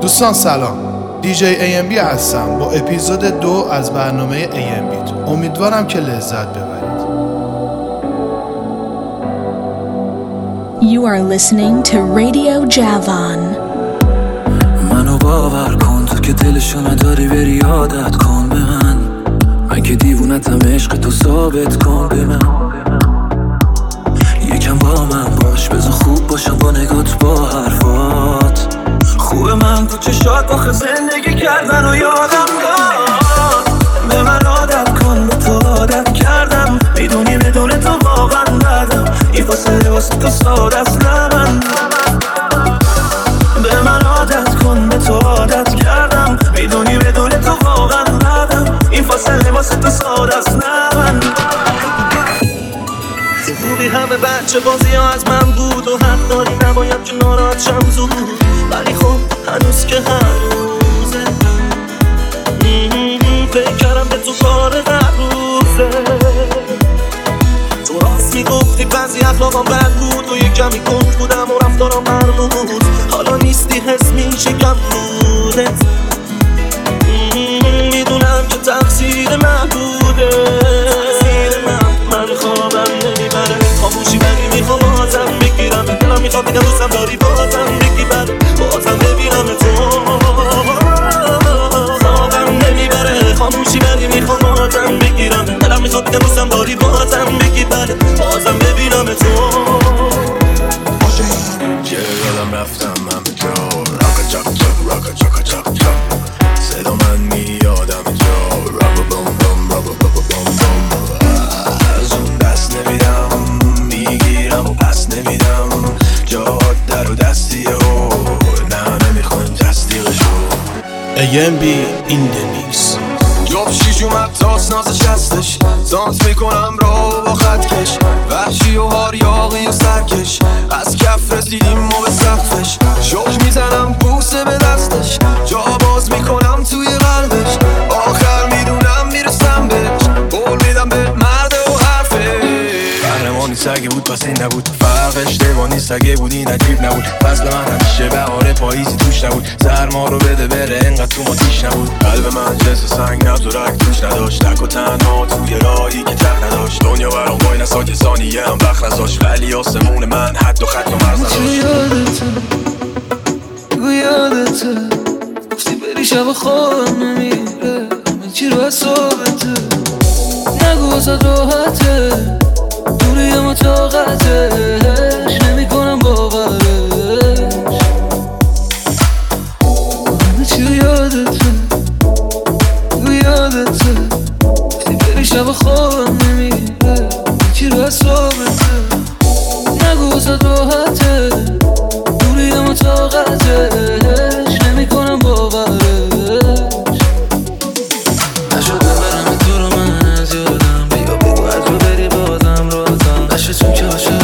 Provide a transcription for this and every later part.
دوستان سلام. دیجی AMB هستم. با اپیزود دو از برنامه AMB امیدوارم که لذت ببرید. You are listening to Radio Javan. منو باور کن تو که دلشو نداری بری عادت کن به من. من که دیوونتم عشق تو ثابت کن به من. باش بذار خوب باشم با نگات با حرفات. خوب من تو چشات آخه زندگی کردن و یادم داد. به من عادت کن به تو عادت کردم. می‌دونی بدون تو واقعا ندم این فاصله واسه تو ساده است نه من. به من عادت کن به تو عادت کردم. می‌دونی بدون تو واقعا ندم این فاصله واسه تو ساده است بچه بازی ها از من بود و حق داری نباید که ناراحت شم زود. ولی خب هنوز که هنوزه فکر کردم به تو کار هر روزه. تو راست می‌گفتی بعضی اخلاقم بد بود و یه کمی کن بودم و رفتارم مرموز. حالا نیستی حس میشه کم بودت دوستم داری بازم بگی بره بازم ببینم تو. چه یادم رفتم جا. راکا چاک چاک راکا چاکا چاک چاک صدا من میادم جا. راکا بوم بوم راکا بوم بوم بوم از اون دست نمیدم می‌گیرم و پس نمیدم. جات در و و نه نمی‌خوایم تصدیقشو the mix نازش هستش دانس می‌کنم را با خط کش. وحشی و هاریاقی و سرکش. از کف رسیدیم و به سقفش. شوش می‌زنم بوسه به دستش. جا باز می‌کنم توی قلبش. آخر می‌دونم می‌رسم بهش. قول میدم به مرد و حرفه قهرمانی سگه بود پس این نبود. فرقش دیوانی سگه بود این عجیب نبود. فصل من همیشه بهار پاییزی توش نبود. سرما رو بده بره انقدر تو ما تیش نبود. قلب من جنس سنگ نبز و رک توش نداشت. تک و تنها توی راهی که ته نداشت. دنیا برام وای نسا که ثانیه هم وقت نذاشت. ولی آسمون من حد و خط و مرز نداشت. گفتی بری شب خوابم نمیره. همه چی رو از صحبته نگو واسه راحته. دوری طاقتش نمی کنم باورش. همه چی رو یادته بگو یادته. گفتی بری شب خوابم نمیره چی رو صحبته نگو واسه راحته دوری طاقتش نشه چون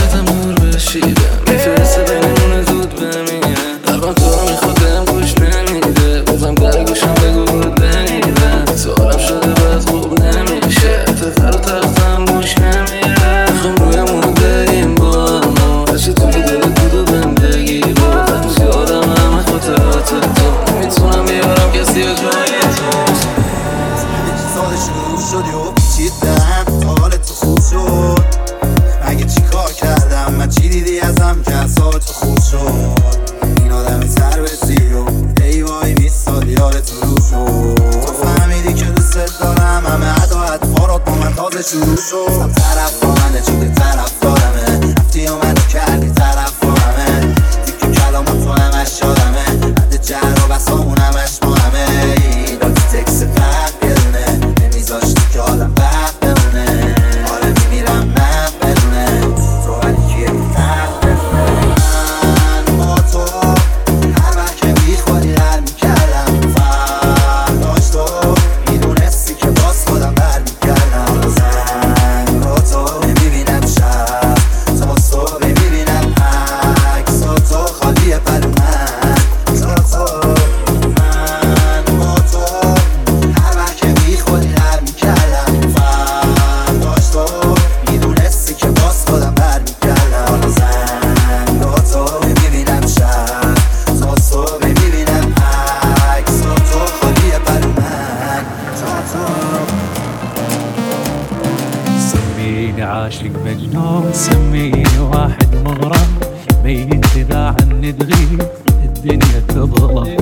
واحد مغرم ميت اذا عني تغيب الدنيا تظلم.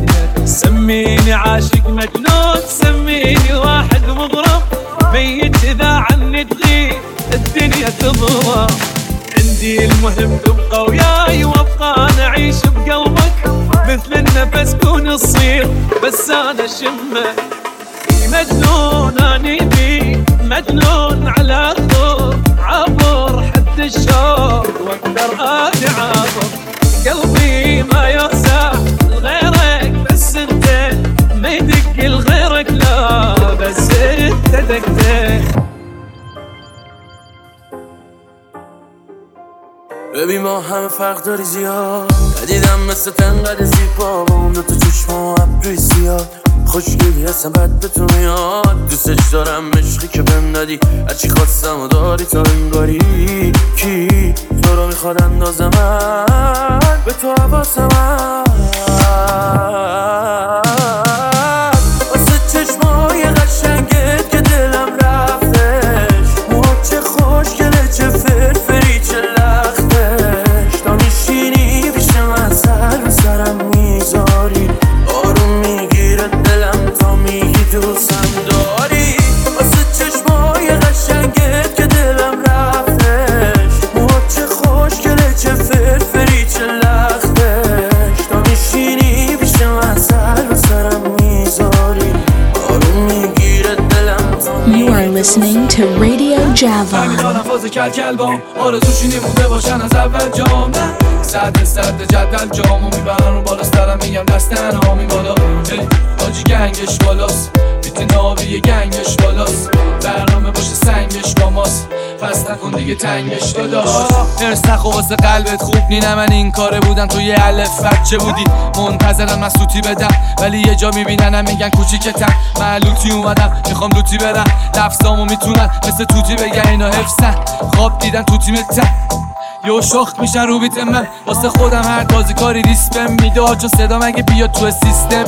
سميني عاشق مجنون سميني واحد مغرم ميت اذا عني تغيب الدنيا تظلم. عندي المهم تبقى وياي وابقى أنا اعيش بقلبك. مثل النفس كون تصير بس أنا شمك مجنون أني بي مجنون على الطور عبر حد الشوق واقدر عابر قلبي ما يوسع لغيرك بس أنت ما يدق لغيرك لا بس أنت دقتك. ببین ما همه فرق داری زیاد. ندیدم مثل تنقدر زیبا با اون دوتا چشم و ابروی زیاد. خوشگلی هستم بد به تو میاد. دوستش دارم عشقی که بهم دادی. هرچی خواستم و داری تا انگاری کی؟ تو رو می‌خواد اندازم من به تو حواسم Radio Javon. می‌دانم فاز کل کل بام آرزوشی بوده باشن از اول جام. نه. سرد سرد جدول جامو می‌برن رو بالا. سرم میگم دستن هامی بالا. حاجی گنگش بالاست. بیت ناوی گنگش بالاست. برنامه باشه سنگش با ماست. پس نکن دیگه تنگش داداش. ارس نخو واسه قلبت خوب نینه من این کاره بودم. تو یه الف بچه بودی؟ منتظرم من سوتی بدم. ولی یه جا میبیننم میگن کوچیکتم من لوتی اومدم می‌خوام لوتی برم. لفظامو می‌تونن مثل توتی بگن اینا حفظن. خواب دیدن تو تیمتن یه شخت میشن رو بیت من. واسه خودم هر تازی کاری ریسپم میده. چون صدا مگه بیاد تو سیستم؟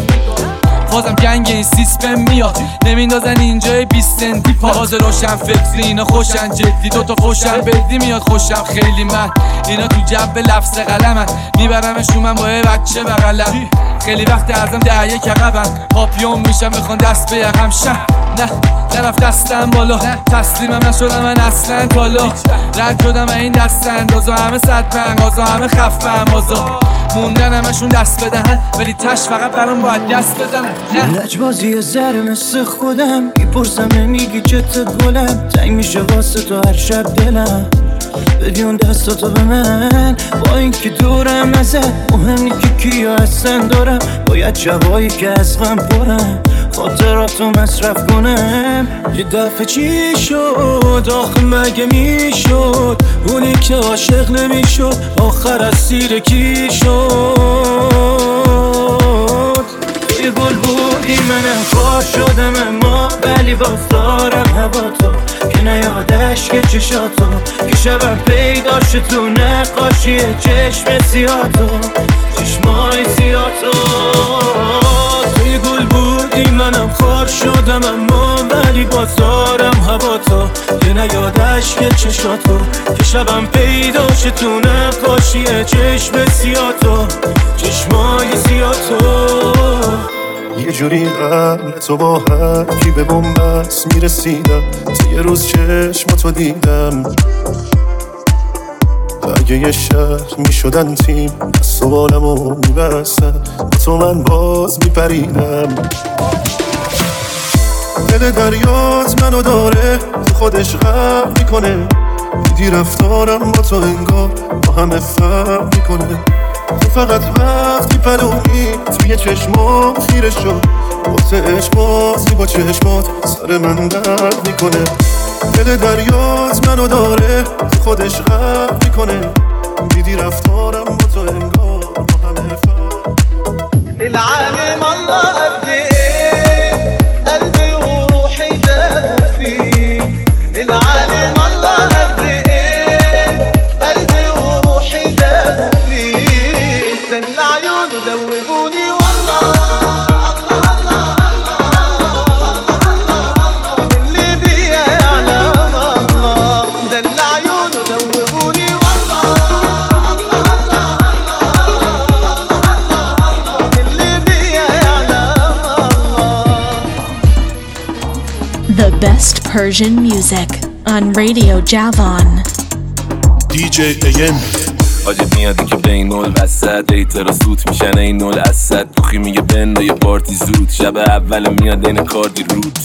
بازم گنگ این سیسپم میاد. نمیندازن اینجای 20 سنتی پا. باز روشن فکری اینا خوشن. جدی دوتا خوشن. بدی میاد خوشم. خیلی من. اینا تو جو لفظ قلمن. میبرمش رو من با یه بچه بغلم. خیلی وقت ازم ده یک عقبن پاپیون میشم بخوان دست به یقم شم. نه نرفت دستم بالا. تسلیمم نشدم من اصلا کالا رد شدم این دست اندازا همه صد پنگازا همه خفه مازا موندن همشون دست بدهن. ولی تش فقط برام باید دست بزنن. لجبازی ذره مثل خودم. می‌پرسم نمیگی چت گلم؟ تنگ میشه واسه تو هر شب دلم. بدی اون دستاتو به من. با اینکه دورم ازت مهم نی که کیا هستن دارم. باید شبایی که از غم پرم خاطراتو مصرف کنم. یه دفعه چی شد؟ آخه مگه می‌شد؟ اونی که عاشق نمی‌شد آخر از سیر کی شد؟ یه گل بودی منم خواه شدم اما ولی باز دارم هوا تو. که نیادش که چشاتو. که شبم پیدا شد تو نقاشی چشم سیاتو. چشمای سیاتو. تو یه گل بودی منم خار شدم اما ولی باز دارم هوا تو. که نیادش که چشاتو. که شبم پیدا شد تو نقاشی چشم سیاتو. چشمای سیاتو. یه جوری قبل تو با هر کی به بومبست می‌رسیدم. تا یه روز چشم تو دیدم. اگه یه شهر می‌شدن تیم دست و بالمو میبستن. تو من باز میپریدم دل دریات منو داره تو خودش غرق می‌کنه. دیدی رفتارم با تو انگار با همه فرق می‌کنه. تو فقط وقتی پلومی توی چشمام خیره شد. واسه عشق بازی با چشمات سر من درد می‌کنه. دل دریات منو داره تو خودش غرق می‌کنه. دیدی رفتارم با تو انگار با همه فرق. العالم الله قد Persian music on Radio Javon. DJ AMB حاجت میادی که بین نول وسط ایترا سوت میشن این نول اسد. توخی میگه بنده یه پارتی زود. شب اول میاد این کاردی رود.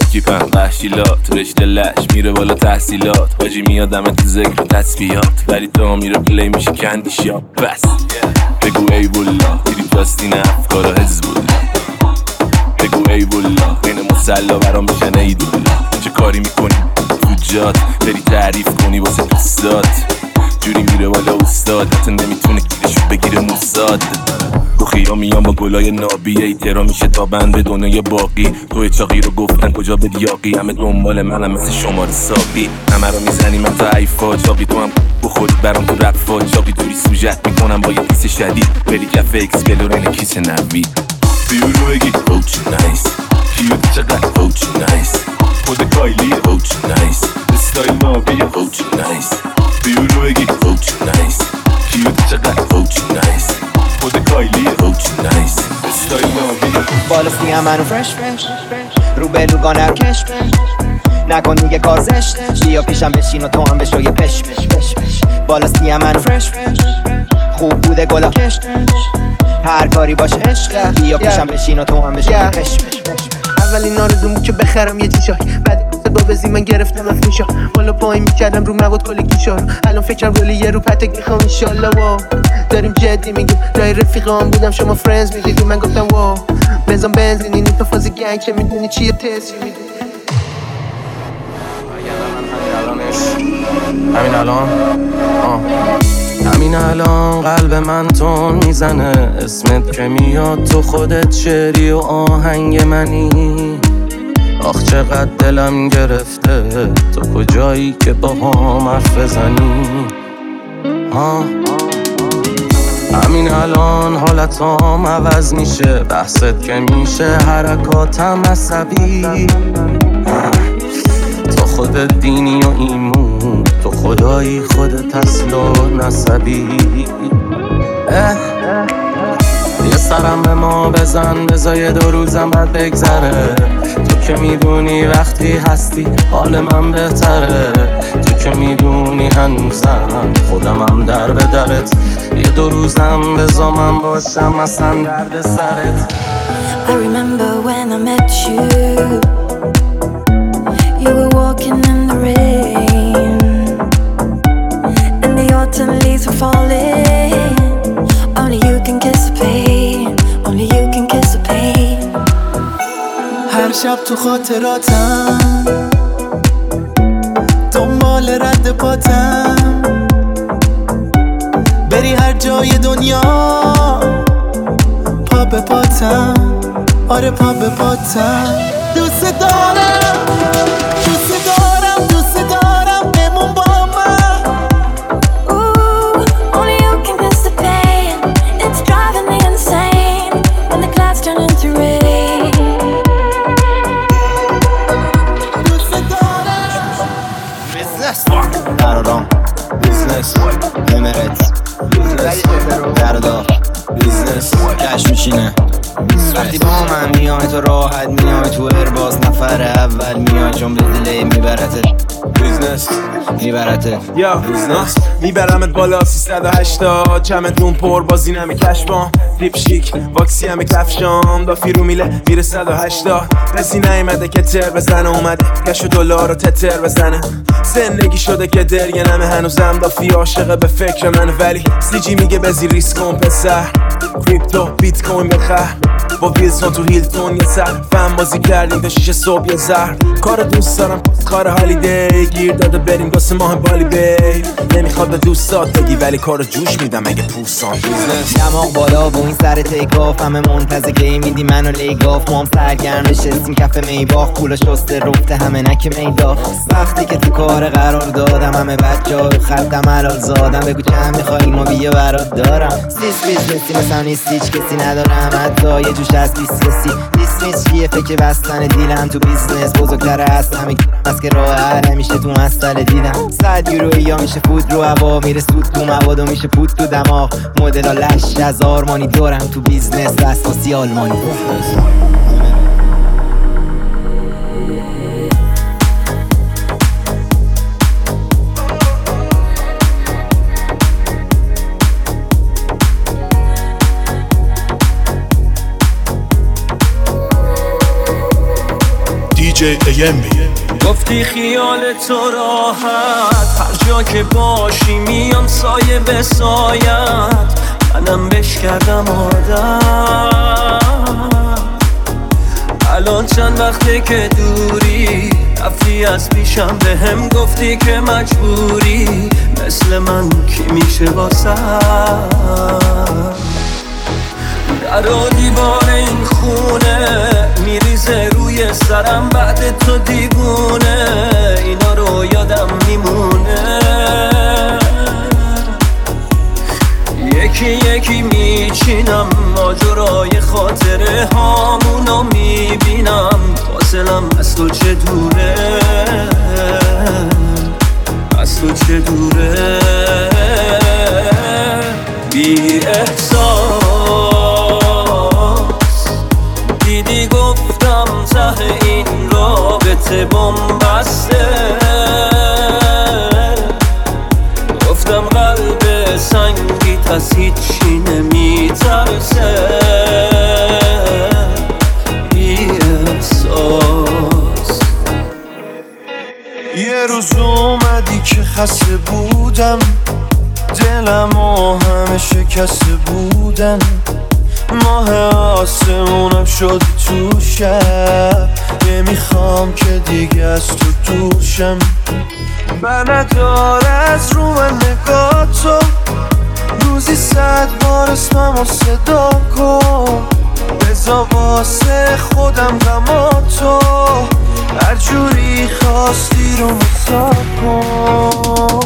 اکیپم وحشیلات رشته لش میره بالا تحصیلات. حاجی میادم تو ذکر و تسبیحات ولی تا میره پلی میشه کندی شاب بس. بگو ای بولا میری پاستین افکار حزب بگو ای بولا بین مسلا برام بشن ای چه کاری می‌کنی؟ تو جات بری تعریف کنی واسه دوستات. جوری میره بالا استاد. حتی نمی‌تونه گیرشو بگیره موساد. تو خیا میام با گلای نابی. ایترا میشه تا بند به دنیای باقی. تو چاقی رو گفتن کجا به دیاقی همه دنبال منم مثل شمار ساقی. همه رو می‌زنی من تا ایفا چاقی تو هم بخوری برام تو رفا. چاقی توری سوجت می‌کنم با یه دیس شدید. بری کف اکسپلورین کیس اوچ نایس کیو چقدر اوچ نایس خود کایلی استایل کیو چقدر نایس خود کایلی اوچ نایس استایل نابی بالا سیم منو فرش فرش رو به رو گانر کش نکن دیگه کار زشته بیا پیشم بشین و تو هم بشو یه پش پش پش پش بالا سیم منو فرش فرش خوب بوده گلا کش هر کاری باشه عشقه بیا پیشم بشین و تو هم پش اولین آرزومو که بخرم یه تیشاک بعد با بزی من گرفتم از میشا بالا پایین می‌کردم رو مواد کل گیشا رو الان فکرم رولی یه رو پتک می‌خوام انشالله. وا داریم جدی میگیم. جای رفیقام بودم شما فرنز می‌دیدی. من گفتم وا بزن بنزین این تو فاز گنگ که می‌دونی چیه تسی می‌دونی همین الان؟ آه. همین الان قلب من تون می‌زنه. اسمت که میاد تو خودت شعری و آهنگ منی. آخ چقدر دلم گرفته. تو کجایی که با هم حرف بزنی؟ ها؟ همین الان حالتام عوض میشه. بحثت که میشه حرکاتم عصبی. تو خودت دینی و ایمون. خدایی خودت اصل و نسبی. یه سرم به ما بزن بزای دو روزم بعد بگذره. تو که می‌دونی وقتی هستی حال من بهتره. تو که می‌دونی هنوزم خودم هم در به درت. یه دو روزم بزا من باشم اصلا درد سرت. I remember when I met you. You were walking in the rain, leaves are شب تو خاطراتم. دنبال رد پاتم. بری هر جای دنیا. پا به پاتم. آره پا به پاتم. دوست دارم. قرارام بیزنس امرت بیزنس دردا بیزنس. کش میشینه وقتی با من میای تو راحت میای تو ارباز نفر اول میای چون به دلی میبرته. بیزنس. میبرته. یا. بیزنس. میبرمت بالا 380 چمدون پر بازی نمی کشبام دیپ شیک واکسی همه کفشام. دافی رو میله میره 180 کسی نیومده که تر بزنه اومده. کش و دلار رو تتر بزنه. زندگی شده که درگنمه هنوزم دافی عاشقه به فکر منه ولی سیجی میگه بزی ریسک کن پسر. کریپتو بیت کوین بخر با ویلسون تو هیلتون یه سر فهم بازی کردیم تا شیش صبح یه زهر کار دوست دارم کار هالیدی گیر داده بریم واسه ماه بالی بی نمی‌خواد به دوستات بگی ولی کارو جوش میدم اگه بیزنس دماغ بالا و این سر تیک آف همه منتظر کی میدی منو لیگاف ما هم سرگرم نشستیم کف میباخ پولا شسته رفته همه نک میداخ وقتی که تو کار قرار دادم همه بچه ها خلقم حلال زادم بگو چند می‌خوای ما بیا برات دارم سیس بیزنسی مثلا نیست هیچ کسی ندارم حتی یه جوش از بیس کسی. نیست نیست چیه فکر بستن دیلم تو بیزنس؟ بزرگتر از همه از که راه حل میشه تو مسئله دیدم صد یورویی یا میشه فود رو هوا میره سود تو مواد و میشه پود تو دماغ. مدل لش از آرمانی دورم تو بیزنس اساسی آلمانی. دیجی AMB گفتی خیال تو راحت. هر جا که باشی میام سایه به سایت. منم بش کردم آدم الان چند وقته که دوری؟ رفتی از پیشم به هم گفتی که مجبوری. مثل من کی میشه واسه در دیوار این خونه میریزه روی سرم بعد تو دیوونه. اینا رو یادم میمونه. یکی یکی میچینم ماجرای خاطره هامونو می‌بینم. فاصلم از تو چه دوره؟ از تو چه دوره؟ بی احساس بمبسته. گفتم قلب سنگیت از هیچی نمیترسه. بی یه روز اومدی که خسته بودم. دلم و همه شکسته بودن. ماه آسمونم شد تو شب. دوشم ندار از رو من نگاه تو روزی صد بار اسمم و صدا کن. بزا واسه خودم غما تو هر جوری خواستی رو مسا کن.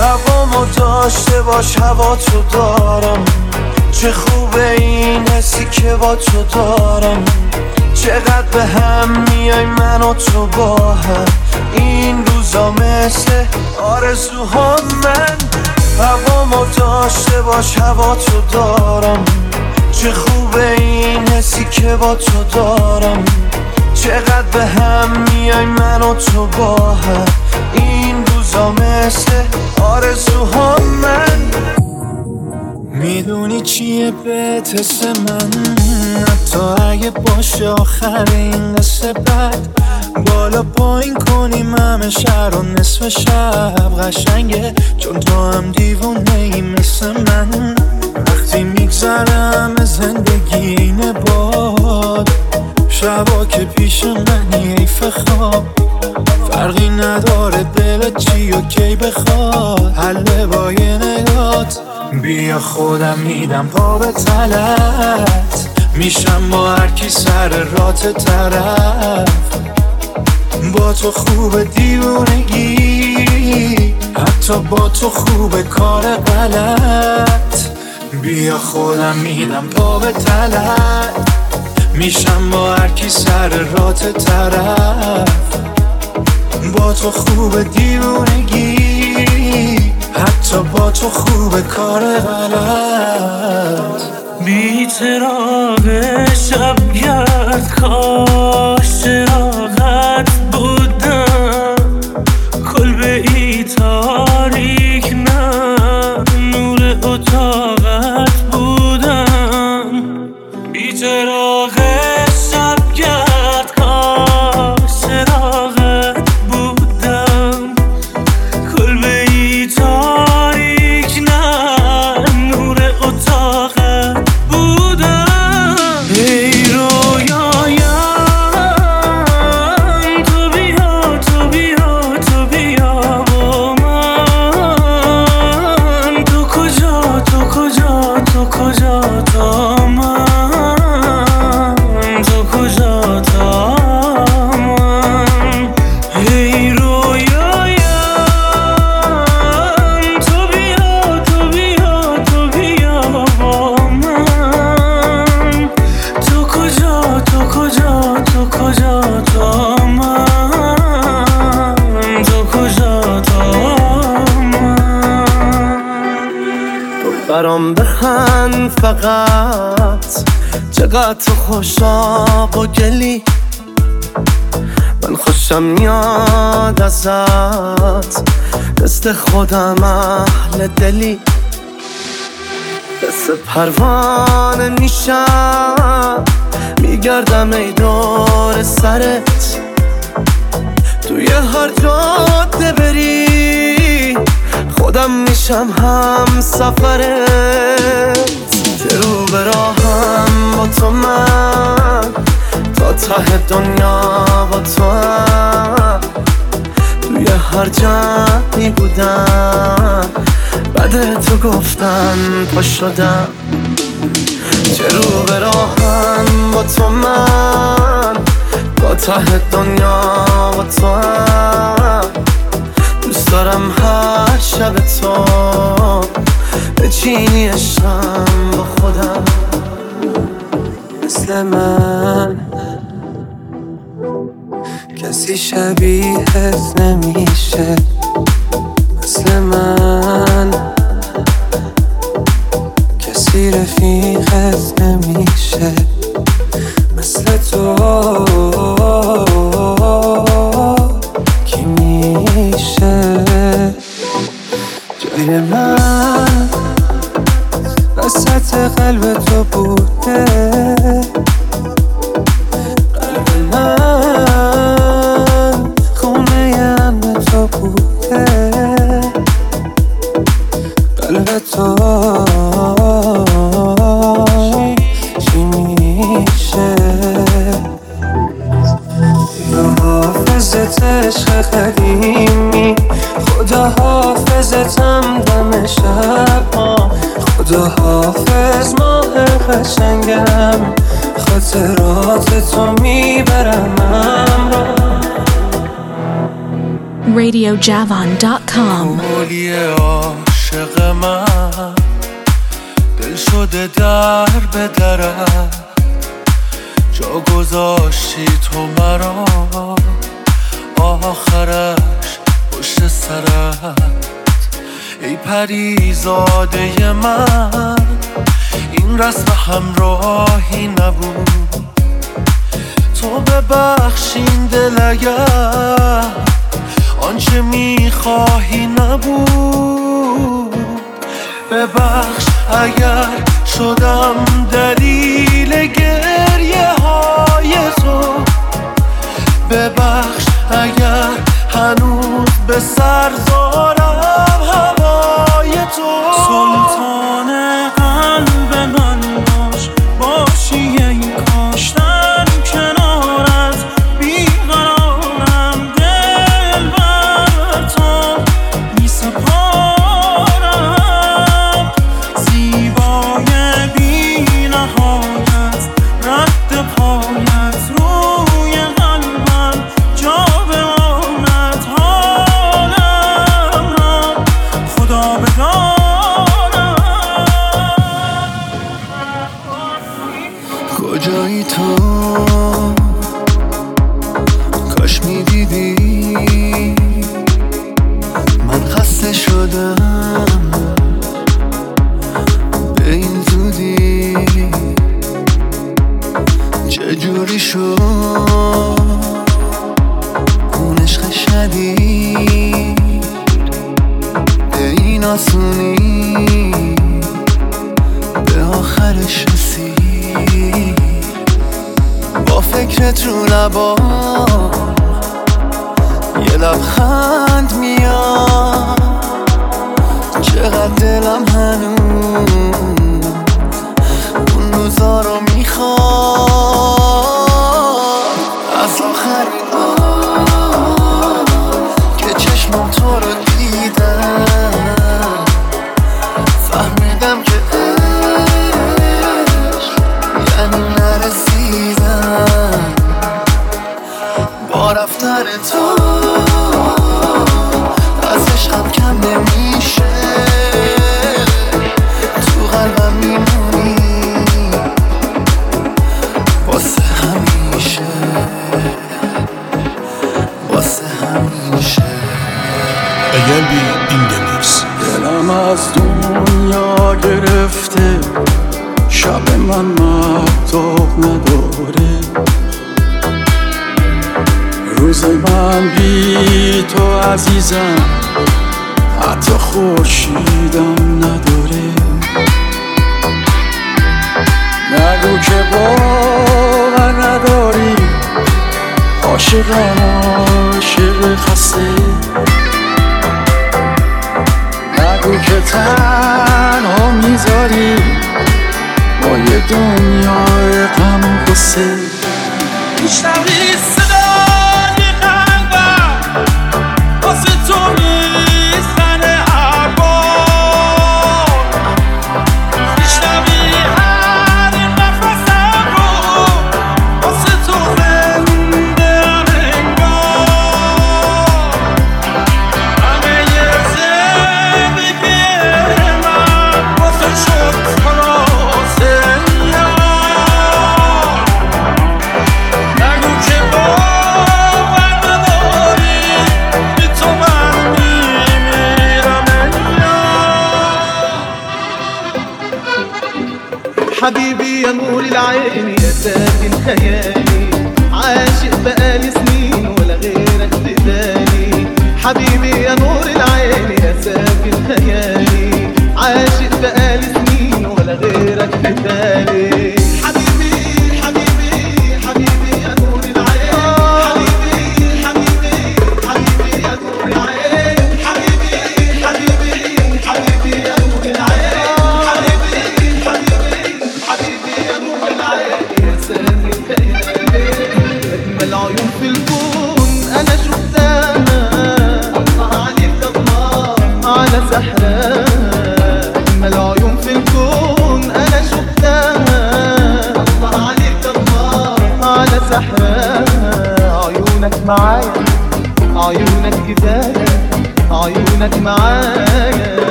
هوامو داشته باش هوا تو دارم. چه خوبه این حسی که با تو دارم. چقدر به هم میای من و تو با هم؟ این روزا مثل آرزوها من. هوامو داشته باش هوا تو دارم. چه خوبه این حسی که با تو دارم. چقدر به هم میای من و تو با هم؟ این روزا مثل آرزوها من. می‌دونی چیه به تست من؟ حتی اگه باشه آخر این قصه بد بالا پایین کنیم همه شهر و نصف شب قشنگه. چون تو هم دیوونه ای مثل من. وقتی میگذرم بیا خودم میدم پا به تلت. میشم با هر کی سر رات طرف. با تو خوب دیوونگی حتی با تو خوب کار غلط. بیا خودم میدم پا به تلت. میشم با هر کی سر رات طرف. با تو خوب دیوونگی. حتی با تو خوب کار غلط. بی شب گرد کاش چراغت فقط. چقدر تو خوشاب و گلی. من خوشم میاد ازت. دست خودم اهل دلی. مثل پروانه میشم. میگردم ای دور سرت. توی هر جاده بری. خودم میشم هم سفرت. که رو به راهم با تو من تا ته دنیا با تو هم. توی هر جمعی بودم بعد تو گفتن پا شدم. چه رو به راهم با تو من تا ته دنیا با تو هم. دوست دارم هر شب تو به چینی شم با خودم. مثل من. کسی شبیهت نمیشه. مثل من. قلب تو بوده. RadioJavon.com. مولی عاشق من. دل شده در به درم جا گذاشتی تو مرا. آخرش پشت سرت ای پریزاده من. این رسم همراهی نبود. تو ببخشین دل اگر. آنچه می‌خواهی نبود. ببخش اگر شدم دلیل گریه های تو. ببخش اگر هنوز به سر دارم هوای تو. سلطان قلب تو